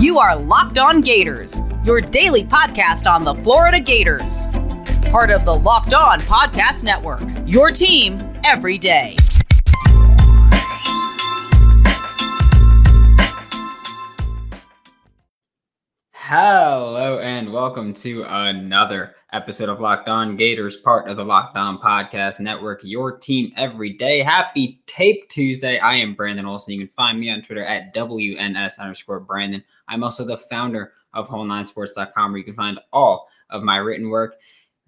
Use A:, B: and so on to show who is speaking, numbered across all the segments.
A: You are Locked On Gators, your daily podcast on the Florida Gators. Part of the Locked On Podcast Network, your team every day.
B: Hello and welcome to another episode of Locked On Gators, part of the Locked On Podcast Network, your team every day. Happy Tape Tuesday. I am Brandon Olson. You can find me on Twitter at WNS underscore Brandon. I'm also the founder of whole9sports.com where you can find all of my written work.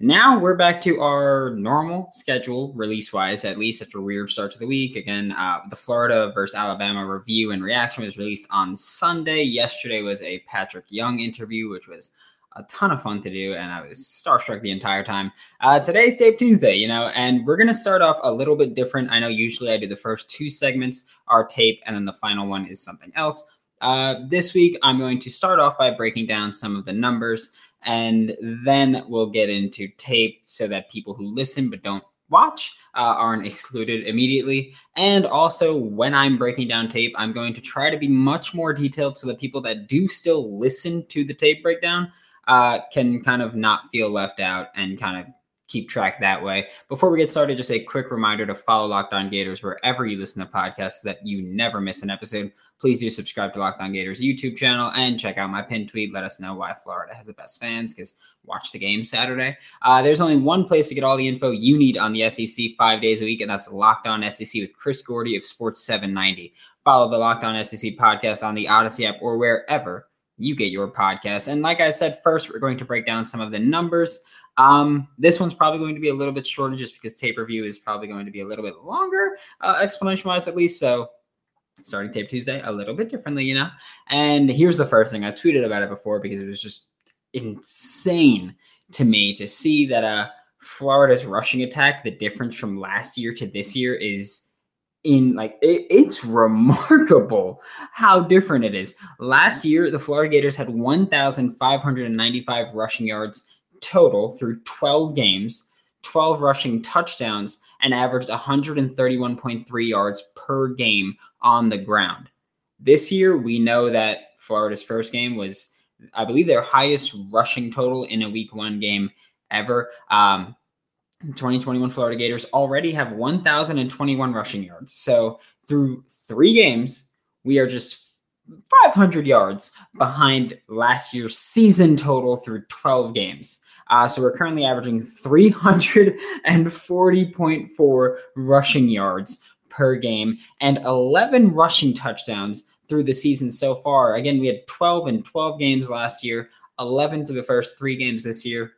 B: Now we're back to our normal schedule, release wise, at least after a weird start to the week. Again, uh, the Florida versus Alabama review and reaction was released on Sunday. Yesterday was a Patrick Young interview, which was a ton of fun to do, and I was starstruck the entire time. Uh, today's Tape Tuesday, you know, and we're gonna start off a little bit different. I know usually I do the first two segments are tape, and then the final one is something else. Uh, this week, I'm going to start off by breaking down some of the numbers and then we'll get into tape so that people who listen but don't watch uh, aren't excluded immediately. And also, when I'm breaking down tape, I'm going to try to be much more detailed so that people that do still listen to the tape breakdown uh, can kind of not feel left out and kind of keep track that way. Before we get started, just a quick reminder to follow Locked On Gators wherever you listen to podcasts so that you never miss an episode please do subscribe to Locked On Gators YouTube channel and check out my pinned tweet. Let us know why Florida has the best fans because watch the game Saturday. Uh, there's only one place to get all the info you need on the SEC five days a week, and that's Locked On SEC with Chris Gordy of Sports 790. Follow the Locked On SEC podcast on the Odyssey app or wherever you get your podcasts. And like I said, first, we're going to break down some of the numbers. Um, this one's probably going to be a little bit shorter just because tape review is probably going to be a little bit longer, uh, explanation wise at least. So starting Tape Tuesday a little bit differently, you know? And here's the first thing I tweeted about it before because it was just insane to me to see that uh Florida's rushing attack, the difference from last year to this year is in like it, it's remarkable how different it is. Last year, the Florida Gators had 1,595 rushing yards total through 12 games, 12 rushing touchdowns, and averaged 131.3 yards per game on the ground. This year, we know that Florida's first game was, I believe, their highest rushing total in a week one game ever. Um, 2021 Florida Gators already have 1,021 rushing yards. So through three games, we are just 500 yards behind last year's season total through 12 games. Uh, so we're currently averaging 340.4 rushing yards per game and 11 rushing touchdowns through the season so far. Again, we had 12 and 12 games last year, 11 through the first three games this year.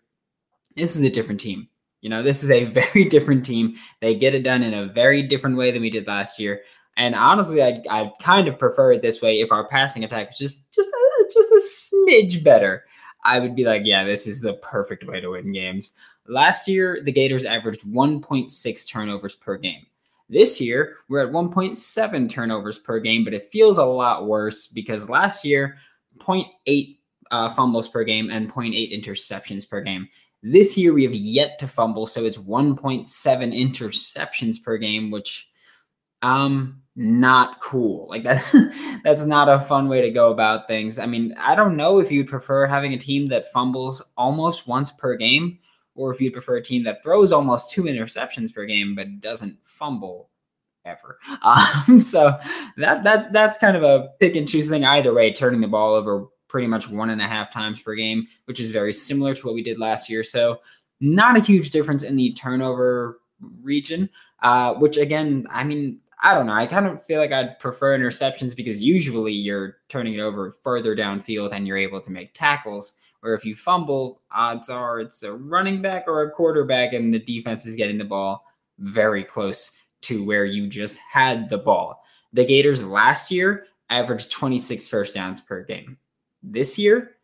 B: This is a different team. You know, this is a very different team. They get it done in a very different way than we did last year. And honestly, I I kind of prefer it this way if our passing attack was just just just a smidge better. I would be like, yeah, this is the perfect way to win games. Last year, the Gators averaged 1.6 turnovers per game. This year, we're at 1.7 turnovers per game, but it feels a lot worse because last year, 0.8 uh, fumbles per game and 0.8 interceptions per game. This year, we have yet to fumble, so it's 1.7 interceptions per game, which um not cool. Like that that's not a fun way to go about things. I mean, I don't know if you'd prefer having a team that fumbles almost once per game or if you'd prefer a team that throws almost two interceptions per game but doesn't fumble ever. Um, so that that that's kind of a pick and choose thing either way, turning the ball over pretty much one and a half times per game, which is very similar to what we did last year. So not a huge difference in the turnover region. Uh, which again, I mean, I don't know. I kind of feel like I'd prefer interceptions because usually you're turning it over further downfield and you're able to make tackles. Or if you fumble, odds are it's a running back or a quarterback, and the defense is getting the ball very close to where you just had the ball. The Gators last year averaged 26 first downs per game. This year,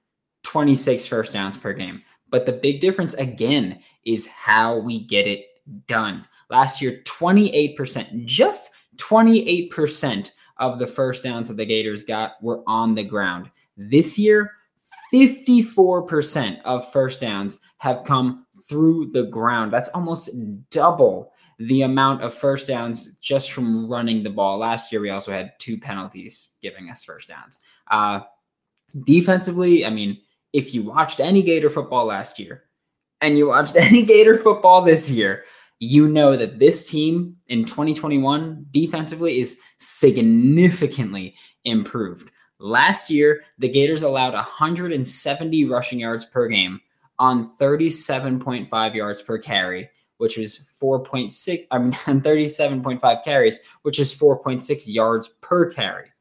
B: 26 first downs per game. But the big difference again is how we get it done. Last year, 28%, just 28% of the first downs that the Gators got were on the ground. This year, 54% of first downs have come through the ground. That's almost double the amount of first downs just from running the ball. Last year, we also had two penalties giving us first downs. Uh, defensively, I mean, if you watched any Gator football last year and you watched any Gator football this year, you know that this team in 2021 defensively is significantly improved. Last year, the Gators allowed 170 rushing yards per game on 37.5 yards per carry which was 4.6, I mean, 37.5 carries, which is 4.6 yards per carry.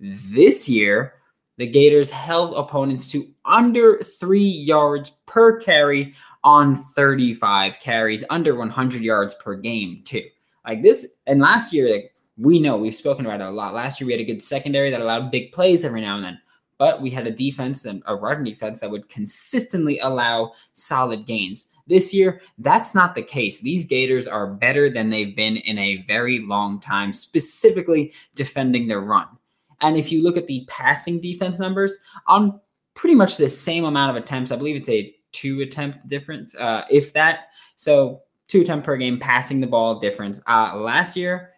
B: This year, the Gators held opponents to under three yards per carry on 35 carries, under 100 yards per game, too. Like this, and last year, like we know we've spoken about it a lot. Last year, we had a good secondary that allowed big plays every now and then, but we had a defense and a run defense that would consistently allow solid gains. This year, that's not the case. These Gators are better than they've been in a very long time, specifically defending their run. And if you look at the passing defense numbers, on pretty much the same amount of attempts, I believe it's a two attempt difference, uh, if that. So two attempt per game passing the ball difference. Uh, last year,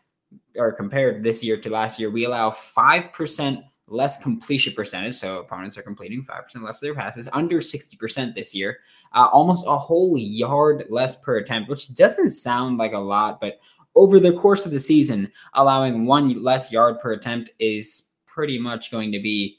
B: or compared this year to last year, we allow 5% less completion percentage. So opponents are completing 5% less of their passes, under 60% this year uh, almost a whole yard less per attempt, which doesn't sound like a lot, but over the course of the season, allowing one less yard per attempt is pretty much going to be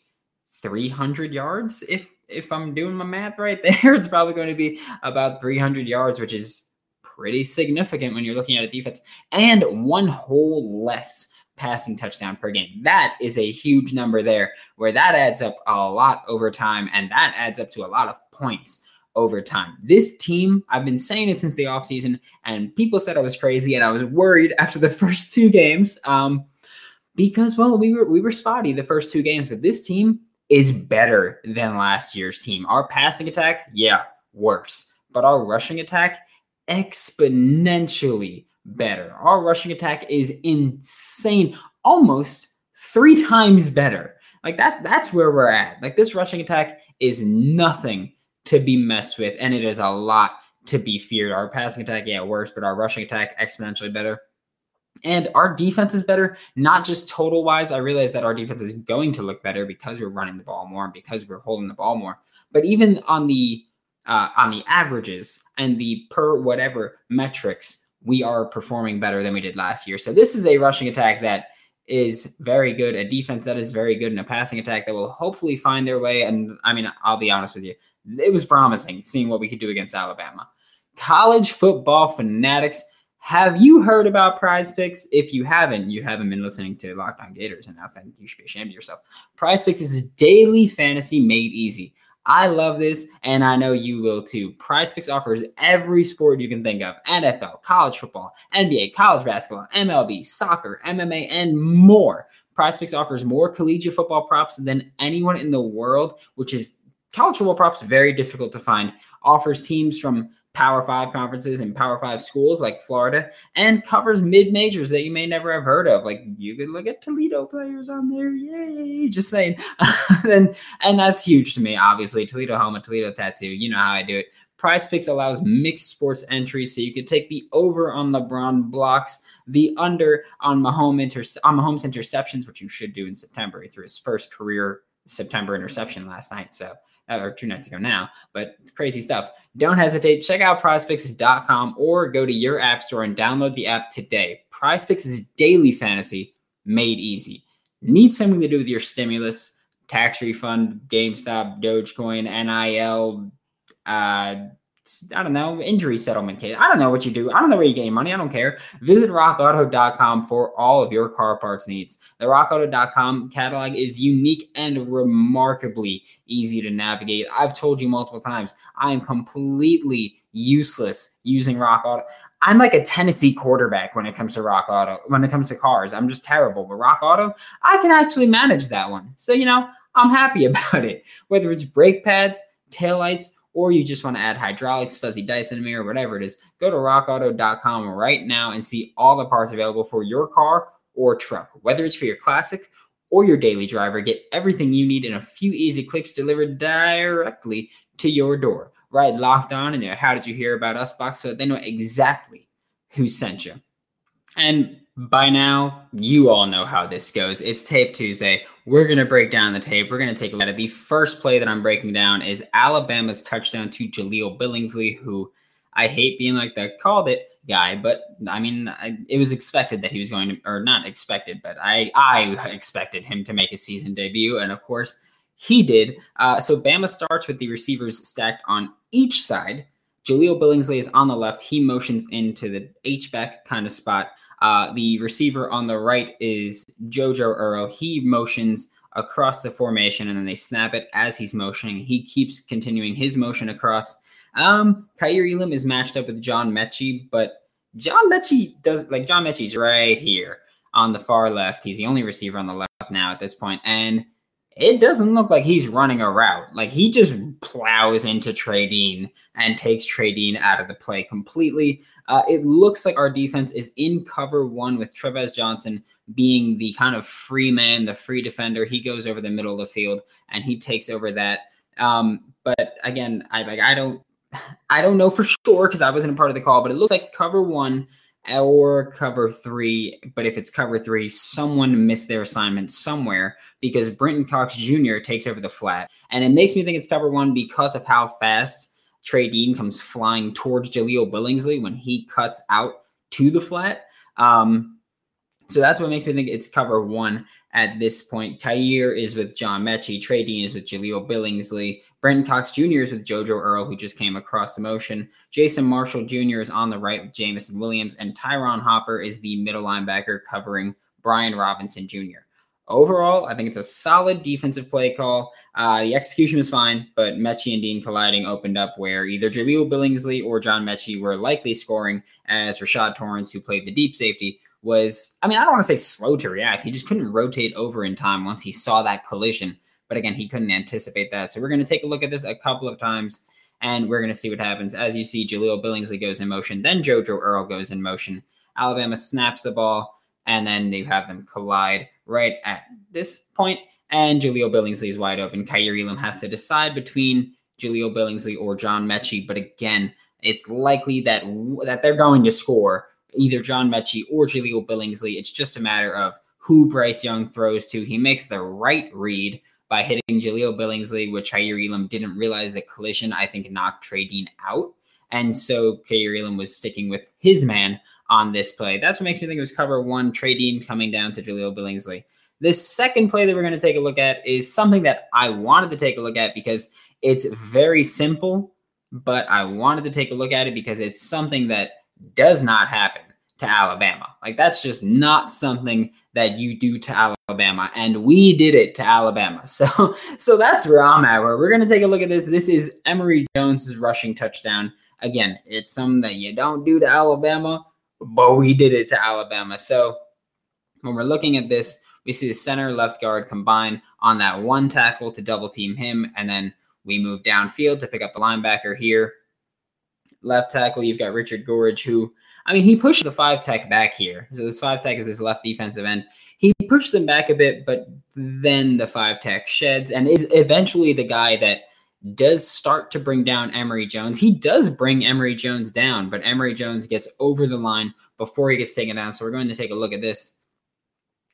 B: 300 yards. If if I'm doing my math right there, it's probably going to be about 300 yards, which is pretty significant when you're looking at a defense, and one whole less passing touchdown per game. That is a huge number there, where that adds up a lot over time, and that adds up to a lot of points over time. This team, I've been saying it since the offseason, and people said I was crazy, and I was worried after the first two games. Um, because well, we were we were spotty the first two games, but this team is better than last year's team. Our passing attack, yeah, worse. But our rushing attack, exponentially better. Our rushing attack is insane, almost three times better. Like that, that's where we're at. Like this rushing attack is nothing to be messed with, and it is a lot to be feared. Our passing attack, yeah, worse, but our rushing attack exponentially better. And our defense is better, not just total wise. I realize that our defense is going to look better because we're running the ball more and because we're holding the ball more. But even on the uh, on the averages and the per whatever metrics, we are performing better than we did last year. So this is a rushing attack that is very good, a defense that is very good, and a passing attack that will hopefully find their way. And I mean, I'll be honest with you, it was promising seeing what we could do against Alabama. College football fanatics, have you heard about prize picks? If you haven't, you haven't been listening to Locked On Gators enough, and you should be ashamed of yourself. Prize picks is daily fantasy made easy. I love this, and I know you will too. Prize Picks offers every sport you can think of NFL, college football, NBA, college basketball, MLB, soccer, MMA, and more. Prize Picks offers more collegiate football props than anyone in the world, which is college football props very difficult to find. Offers teams from Power Five conferences and Power Five schools like Florida, and covers mid majors that you may never have heard of. Like you could look at Toledo players on there, yay! Just saying, and and that's huge to me. Obviously, Toledo helmet, Toledo tattoo. You know how I do it. Prize Picks allows mixed sports entries, so you could take the over on LeBron blocks, the under on Mahomes inter- on Mahomes interceptions, which you should do in September. He threw his first career September interception last night, so or two nights ago now, but crazy stuff. Don't hesitate. Check out prizepicks.com or go to your app store and download the app today. Prizepicks is daily fantasy made easy. Need something to do with your stimulus, tax refund, GameStop, Dogecoin, NIL, uh, I don't know, injury settlement case. I don't know what you do. I don't know where you get your money. I don't care. Visit rockauto.com for all of your car parts needs. The rockauto.com catalog is unique and remarkably easy to navigate. I've told you multiple times, I am completely useless using Rock Auto. I'm like a Tennessee quarterback when it comes to Rock Auto. When it comes to cars, I'm just terrible. But Rock Auto, I can actually manage that one. So, you know, I'm happy about it. Whether it's brake pads, taillights, or you just want to add hydraulics, fuzzy dice, Dyson mirror, whatever it is, go to rockauto.com right now and see all the parts available for your car or truck. Whether it's for your classic or your daily driver, get everything you need in a few easy clicks delivered directly to your door. Right, locked on in there. How did you hear about us box so they know exactly who sent you. And by now, you all know how this goes. It's Tape Tuesday. We're going to break down the tape. We're going to take a look at it. The first play that I'm breaking down is Alabama's touchdown to Jahleel Billingsley, who I hate being like the called it guy, but I mean, I, it was expected that he was going to, or not expected, but I, I expected him to make a season debut. And of course, he did. Uh, so Bama starts with the receivers stacked on each side. Jahleel Billingsley is on the left. He motions into the H-back kind of spot. Uh, the receiver on the right is JoJo Earle. He motions across the formation and then they snap it as he's motioning. He keeps continuing his motion across. Um, Elam is matched up with John Metchie, but John Metchie does like John Metchie's right here on the far left. He's the only receiver on the left now at this point, and it doesn't look like he's running a route. Like he just plows into Dean and takes Dean out of the play completely. Uh, it looks like our defense is in cover one with Tre'Vez Johnson being the kind of free man, the free defender. He goes over the middle of the field and he takes over that. Um, but again, I like I don't I don't know for sure because I wasn't a part of the call, but it looks like cover one or cover three. But if it's cover three, someone missed their assignment somewhere because Brenton Cox Jr. takes over the flat. And it makes me think it's cover one because of how fast Trey Dean comes flying towards Jahleel Billingsley when he cuts out to the flat. Um, so that's what makes me think it's cover one at this point. Kaiir is with John Metchie. Trey Dean is with Jahleel Billingsley. Brenton Cox Jr. is with JoJo Earle, who just came across the motion. Jason Marshall Jr. is on the right with Jameson Williams, and Ty'Ron Hopper is the middle linebacker covering Brian Robinson Jr. Overall, I think it's a solid defensive play call. Uh, the execution was fine, but Metchie and Dean colliding opened up where either Jahleel Billingsley or John Metchie were likely scoring, as Rashad Torrence, who played the deep safety, was, I mean, I don't want to say slow to react. He just couldn't rotate over in time once he saw that collision but again, he couldn't anticipate that. So we're going to take a look at this a couple of times and we're going to see what happens. As you see, Jahleel Billingsley goes in motion, then JoJo Earle goes in motion. Alabama snaps the ball, and then they have them collide right at this point. And Jahleel Billingsley is wide open. Kaiir Elam has to decide between Jahleel Billingsley or John Metchie. But again, it's likely that that they're going to score either John Metchie or Jahleel Billingsley. It's just a matter of who Bryce Young throws to. He makes the right read by hitting Jahleel Billingsley, which Kaiir Elam didn't realize the collision, I think, knocked Trey Dean out. And so Kaiir Elam was sticking with his man on this play. That's what makes me think it was cover one, Trey Dean coming down to Jahleel Billingsley. This second play that we're going to take a look at is something that I wanted to take a look at because it's very simple, but I wanted to take a look at it because it's something that does not happen to Alabama. Like that's just not something that you do to Alabama, and we did it to Alabama. So, so that's where I'm at. Where we're gonna take a look at this. This is Emory Jones's rushing touchdown. Again, it's something that you don't do to Alabama, but we did it to Alabama. So when we're looking at this, we see the center left guard combine on that one tackle to double team him, and then we move downfield to pick up the linebacker here. Left tackle, you've got Richard Gouraige, who I mean, he pushed the five tech back here. So this five tech is his left defensive end. He pushes him back a bit, but then the five tech sheds and is eventually the guy that does start to bring down Emory Jones. He does bring Emory Jones down, but Emory Jones gets over the line before he gets taken down. So we're going to take a look at this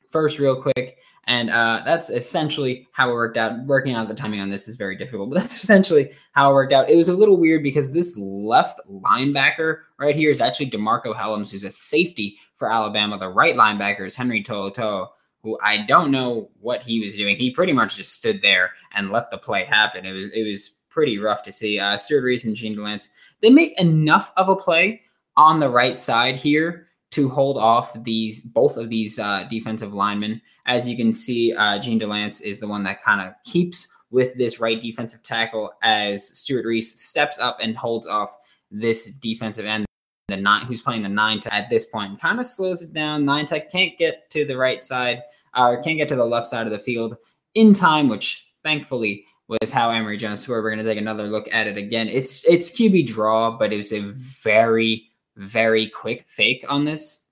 B: first, real quick. And uh, that's essentially how it worked out. Working out the timing on this is very difficult, but that's essentially how it worked out. It was a little weird because this left linebacker right here is actually DeMarcco Hellams, who's a safety for Alabama. The right linebacker is Henry To'oTo'o, who I don't know what he was doing. He pretty much just stood there and let the play happen. It was it was pretty rough to see. Uh, Stewart Reese and Jean Delance, they make enough of a play on the right side here to hold off these both of these uh, defensive linemen. As you can see, uh, Jean Delance is the one that kind of keeps with this right defensive tackle as Stewart Reese steps up and holds off this defensive end. The nine, who's playing the nine tech at this point, kind of slows it down. Nine tech can't get to the right side or uh, can't get to the left side of the field in time, which thankfully was how Emory Jones scored. We're going to take another look at it again. It's it's QB draw, but it was a very very quick fake on this.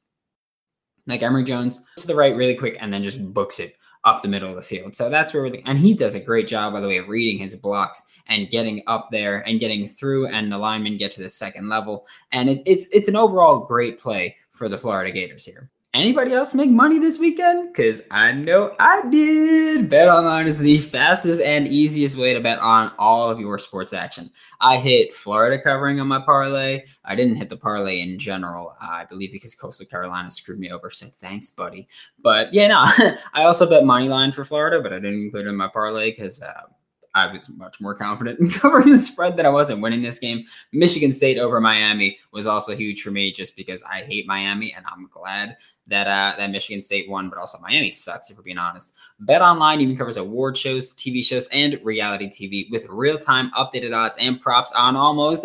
B: Like Emory Jones to the right really quick and then just books it up the middle of the field. So that's where, we're and he does a great job, by the way, of reading his blocks and getting up there and getting through, and the linemen get to the second level. And it, it's it's an overall great play for the Florida Gators here. Anybody else make money this weekend? Because I know I did. Bet online is the fastest and easiest way to bet on all of your sports action. I hit Florida covering on my parlay. I didn't hit the parlay in general, I believe, because Coastal Carolina screwed me over. So thanks, buddy. But yeah, no, I also bet money line for Florida, but I didn't include it in my parlay because. Uh, I was much more confident in covering the spread than I was in winning this game. Michigan State over Miami was also huge for me just because I hate Miami and I'm glad that uh, that Michigan State won, but also Miami sucks if we're being honest. Bet Online even covers award shows, TV shows, and reality TV with real-time updated odds and props on almost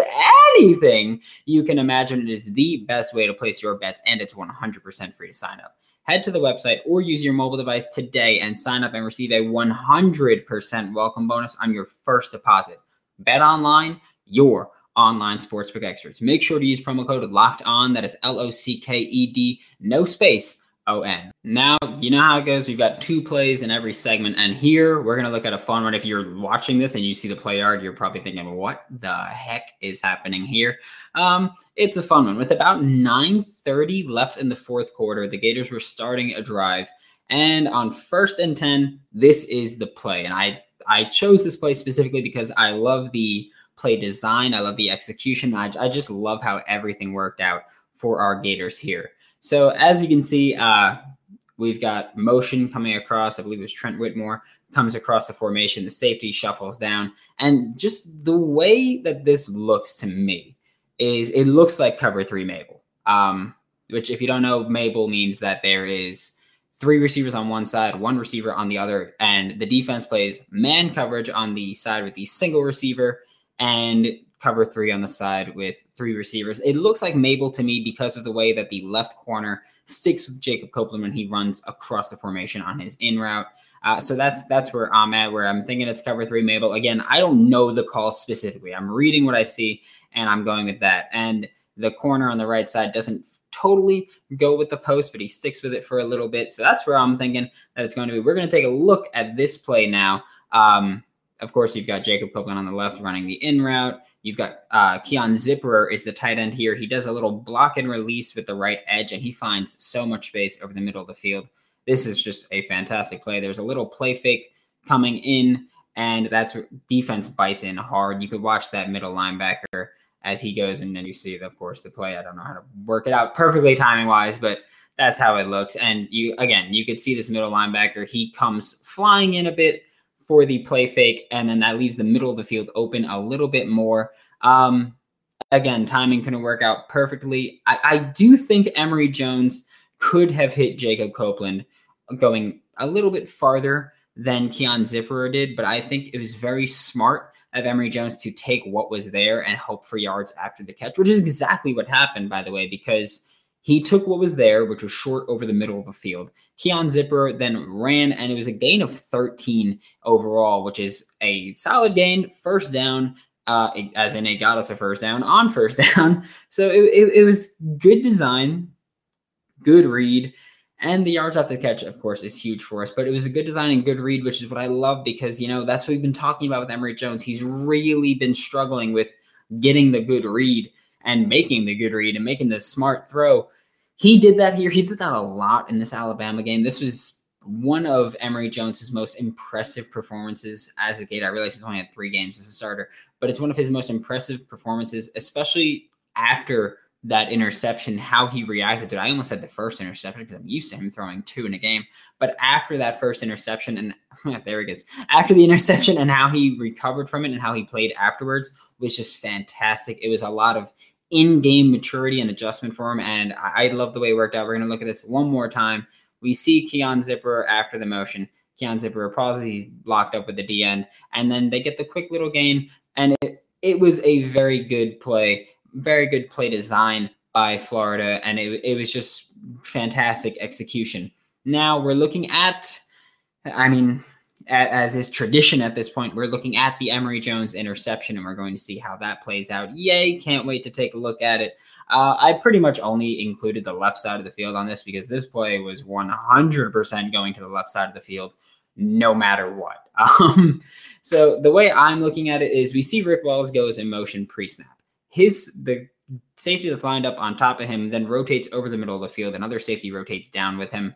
B: anything you can imagine. It is the best way to place your bets, and it's 100% free to sign up. Head to the website or use your mobile device today and sign up and receive a 100% welcome bonus on your first deposit. Bet Online, your online sportsbook experts. Make sure to use promo code locked on. That is L O C K E D, no space, O N. Now, you know how it goes. We've got two plays in every segment. And here we're going to look at a fun one. If you're watching this and you see the play yard, you're probably thinking, what the heck is happening here? Um, it's a fun one. With about 9.30 left in the fourth quarter, the Gators were starting a drive. And on first and 10, this is the play. And I, I chose this play specifically because I love the play design. I love the execution. I, I just love how everything worked out for our Gators here. So as you can see, uh, we've got motion coming across. I believe it was Trent Whittemore comes across the formation. The safety shuffles down, and just the way that this looks to me is it looks like cover three Mabel. Um, which, if you don't know, Mabel means that there is three receivers on one side, one receiver on the other, and the defense plays man coverage on the side with the single receiver and cover three on the side with three receivers. It looks like Mabel to me because of the way that the left corner sticks with Jacob Copeland when he runs across the formation on his in route. Uh, so that's that's where I'm at, where I'm thinking it's cover three Mabel. Again, I don't know the call specifically. I'm reading what I see and I'm going with that. And the corner on the right side doesn't totally go with the post, but he sticks with it for a little bit. So that's where I'm thinking that it's going to be. We're going to take a look at this play now. Um, of course, you've got Jacob Copeland on the left running the in route. You've got uh, Keon Zipperer is the tight end here. He does a little block and release with the right edge, and he finds so much space over the middle of the field. This is just a fantastic play. There's a little play fake coming in, and that's defense bites in hard. You could watch that middle linebacker as he goes, and then you see, of course, the play. I don't know how to work it out perfectly timing wise, but that's how it looks. And you again, you could see this middle linebacker. He comes flying in a bit for the play fake, and then that leaves the middle of the field open a little bit more. Um, again, timing couldn't work out perfectly. I, I do think Emory Jones could have hit Jacob Copeland going a little bit farther than Keon Zipperer did, but I think it was very smart of Emory Jones to take what was there and hope for yards after the catch, which is exactly what happened, by the way, because he took what was there, which was short over the middle of the field. Keon Zipper then ran, and it was a gain of 13 overall, which is a solid gain. First down, uh, as in it got us a first down on first down. So it, it, it was good design, good read. And the yards after catch, of course, is huge for us. But it was a good design and good read, which is what I love because, you know, that's what we've been talking about with Emory Jones. He's really been struggling with getting the good read and making the good read and making the smart throw. He did that here. He did that a lot in this Alabama game. This was one of Emory Jones's most impressive performances as a Gator. I realize he's only had three games as a starter, but it's one of his most impressive performances, especially after that interception, how he reacted to it. I almost said the first interception because I'm used to him throwing two in a game. But after that first interception, and there he goes, after the interception and how he recovered from it and how he played afterwards was just fantastic. It was a lot of in-game maturity and adjustment for him. And I, I love the way it worked out. We're to look at this one more time. We see Keon Zipper after the motion. Keon Zipper pauses. He's locked up with the D end. And then they get the quick little gain. And it, it was a very good play, very good play design by Florida. And it, it was just fantastic execution. Now we're looking at, I mean, as is tradition at this point, we're looking at the Emory Jones interception and we're going to see how that plays out. Yay, can't wait to take a look at it. Uh, I pretty much only included the left side of the field on this because this play was 100% going to the left side of the field no matter what. Um, so the way I'm looking at it is we see Rick Wells goes in motion pre-snap. His the safety that's lined up on top of him then rotates over the middle of the field. Another safety rotates down with him.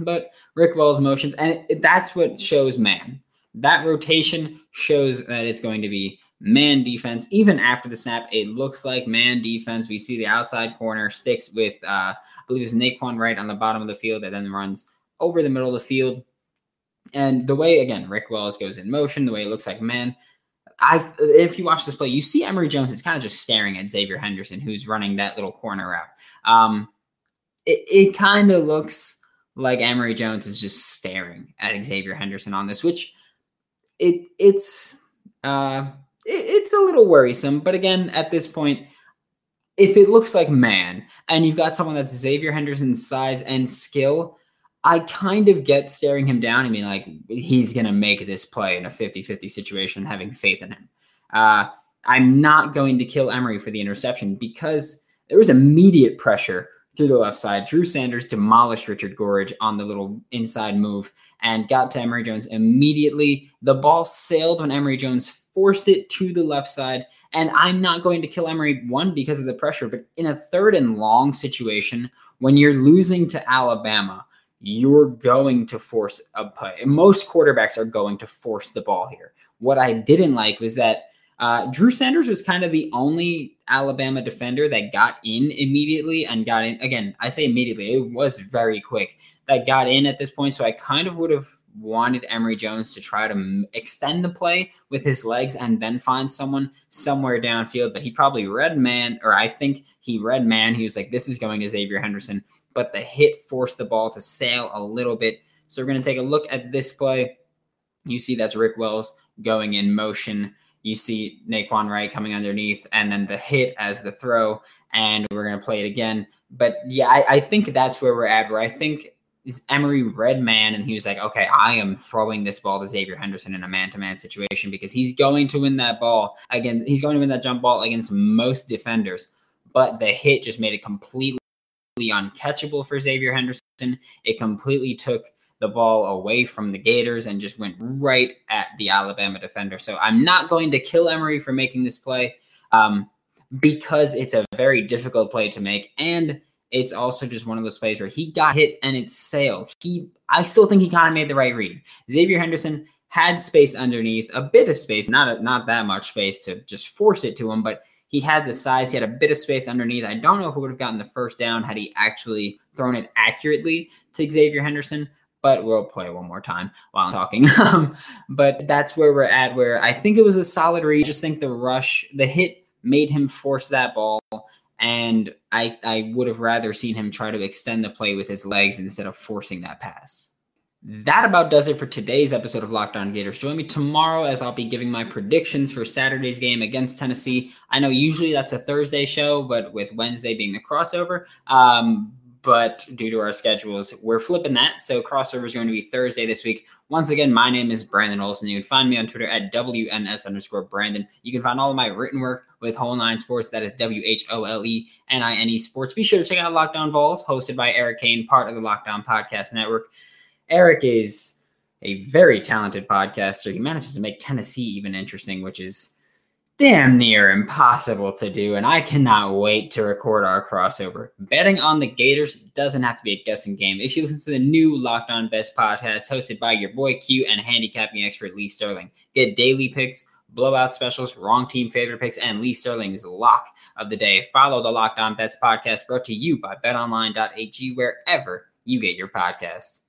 B: But Rick Wells motions, and it, that's what shows man. That rotation shows that it's going to be man defense. Even after the snap, it looks like man defense. We see the outside corner sticks with, uh, I believe it's Nay'Quan Wright on the bottom of the field that then runs over the middle of the field. And the way, again, Rick Wells goes in motion, the way it looks like man, I if you watch this play, you see Emory Jones is kind of just staring at Xzavier Henderson, who's running that little corner route. Um, it, it kind of looks like Emory Jones is just staring at Xzavier Henderson on this, which it it's uh it, it's a little worrisome. But again, at this point, if it looks like man, and you've got someone that's Xzavier Henderson's size and skill, I kind of get staring him down and being like, he's going to make this play in a 50 50 situation, having faith in him. Uh, I'm not going to kill Emory for the interception because there was immediate pressure through the left side. Drew Sanders demolished Richard Gouraige on the little inside move and got to Emory Jones immediately. The ball sailed when Emory Jones forced it to the left side. And I'm not going to kill Emory, one, because of the pressure, but in a third and long situation, when you're losing to Alabama, you're going to force a play. Most quarterbacks are going to force the ball here. What I didn't like was that uh, Drew Sanders was kind of the only Alabama defender that got in immediately and got in. Again, I say immediately, it was very quick that got in at this point. So I kind of would have wanted Emory Jones to try to extend the play with his legs and then find someone somewhere downfield. But he probably read man, or I think he read man. He was like, this is going to Xzavier Henderson but the hit forced the ball to sail a little bit. So we're going to take a look at this play. You see that's Rick Wells going in motion. You see Nay'Quan Wright coming underneath, and then the hit as the throw. And we're going to play it again. But yeah, I, I think that's where we're at, where I think Emory read man, and he was like, okay, I am throwing this ball to Xzavier Henderson in a man to man situation because he's going to win that ball. Again, he's going to win that jump ball against most defenders. But the hit just made it completely uncatchable for Xzavier Henderson. It completely took the ball away from the Gators and just went right at the Alabama defender. So I'm not going to kill Emory for making this play um, because it's a very difficult play to make. And it's also just one of those plays where he got hit and it sailed. He, I still think he kind of made the right read. Xzavier Henderson had space underneath, a bit of space, not a, not that much space to just force it to him, but he had the size. He had a bit of space underneath. I don't know if he would have gotten the first down had he actually thrown it accurately to Xzavier Henderson, but we'll play one more time while I'm talking. Um, but that's where we're at, where I think it was a solid read. I just think the rush, the hit made him force that ball. And I, I would have rather seen him try to extend the play with his legs instead of forcing that pass that about does it for today's episode of Locked On Gators. Join me tomorrow as I'll be giving my predictions for Saturday's game against Tennessee. I know usually that's a Thursday show, but with Wednesday being the crossover, um, but due to our schedules, we're flipping that. So crossover is going to be Thursday this week. Once again, my name is Brandon Olson. You can find me on Twitter at WNS underscore Brandon. You can find all of my written work with Whole Nine Sports. That is W H O L E N I N E Sports. Be sure to check out Locked On Vols, hosted by Eric Kane, part of the Locked On Podcast Network. Eric is a very talented podcaster. He manages to make Tennessee even interesting, which is damn near impossible to do. And I cannot wait to record our crossover. Betting on the Gators doesn't have to be a guessing game. If you listen to the new Locked On Bets podcast hosted by your boy Q and handicapping expert Lee Sterling, get daily picks, blowout specials, wrong team favorite picks, and Lee Sterling's lock of the day. Follow the Locked On Bets podcast brought to you by betonline.ag wherever you get your podcasts.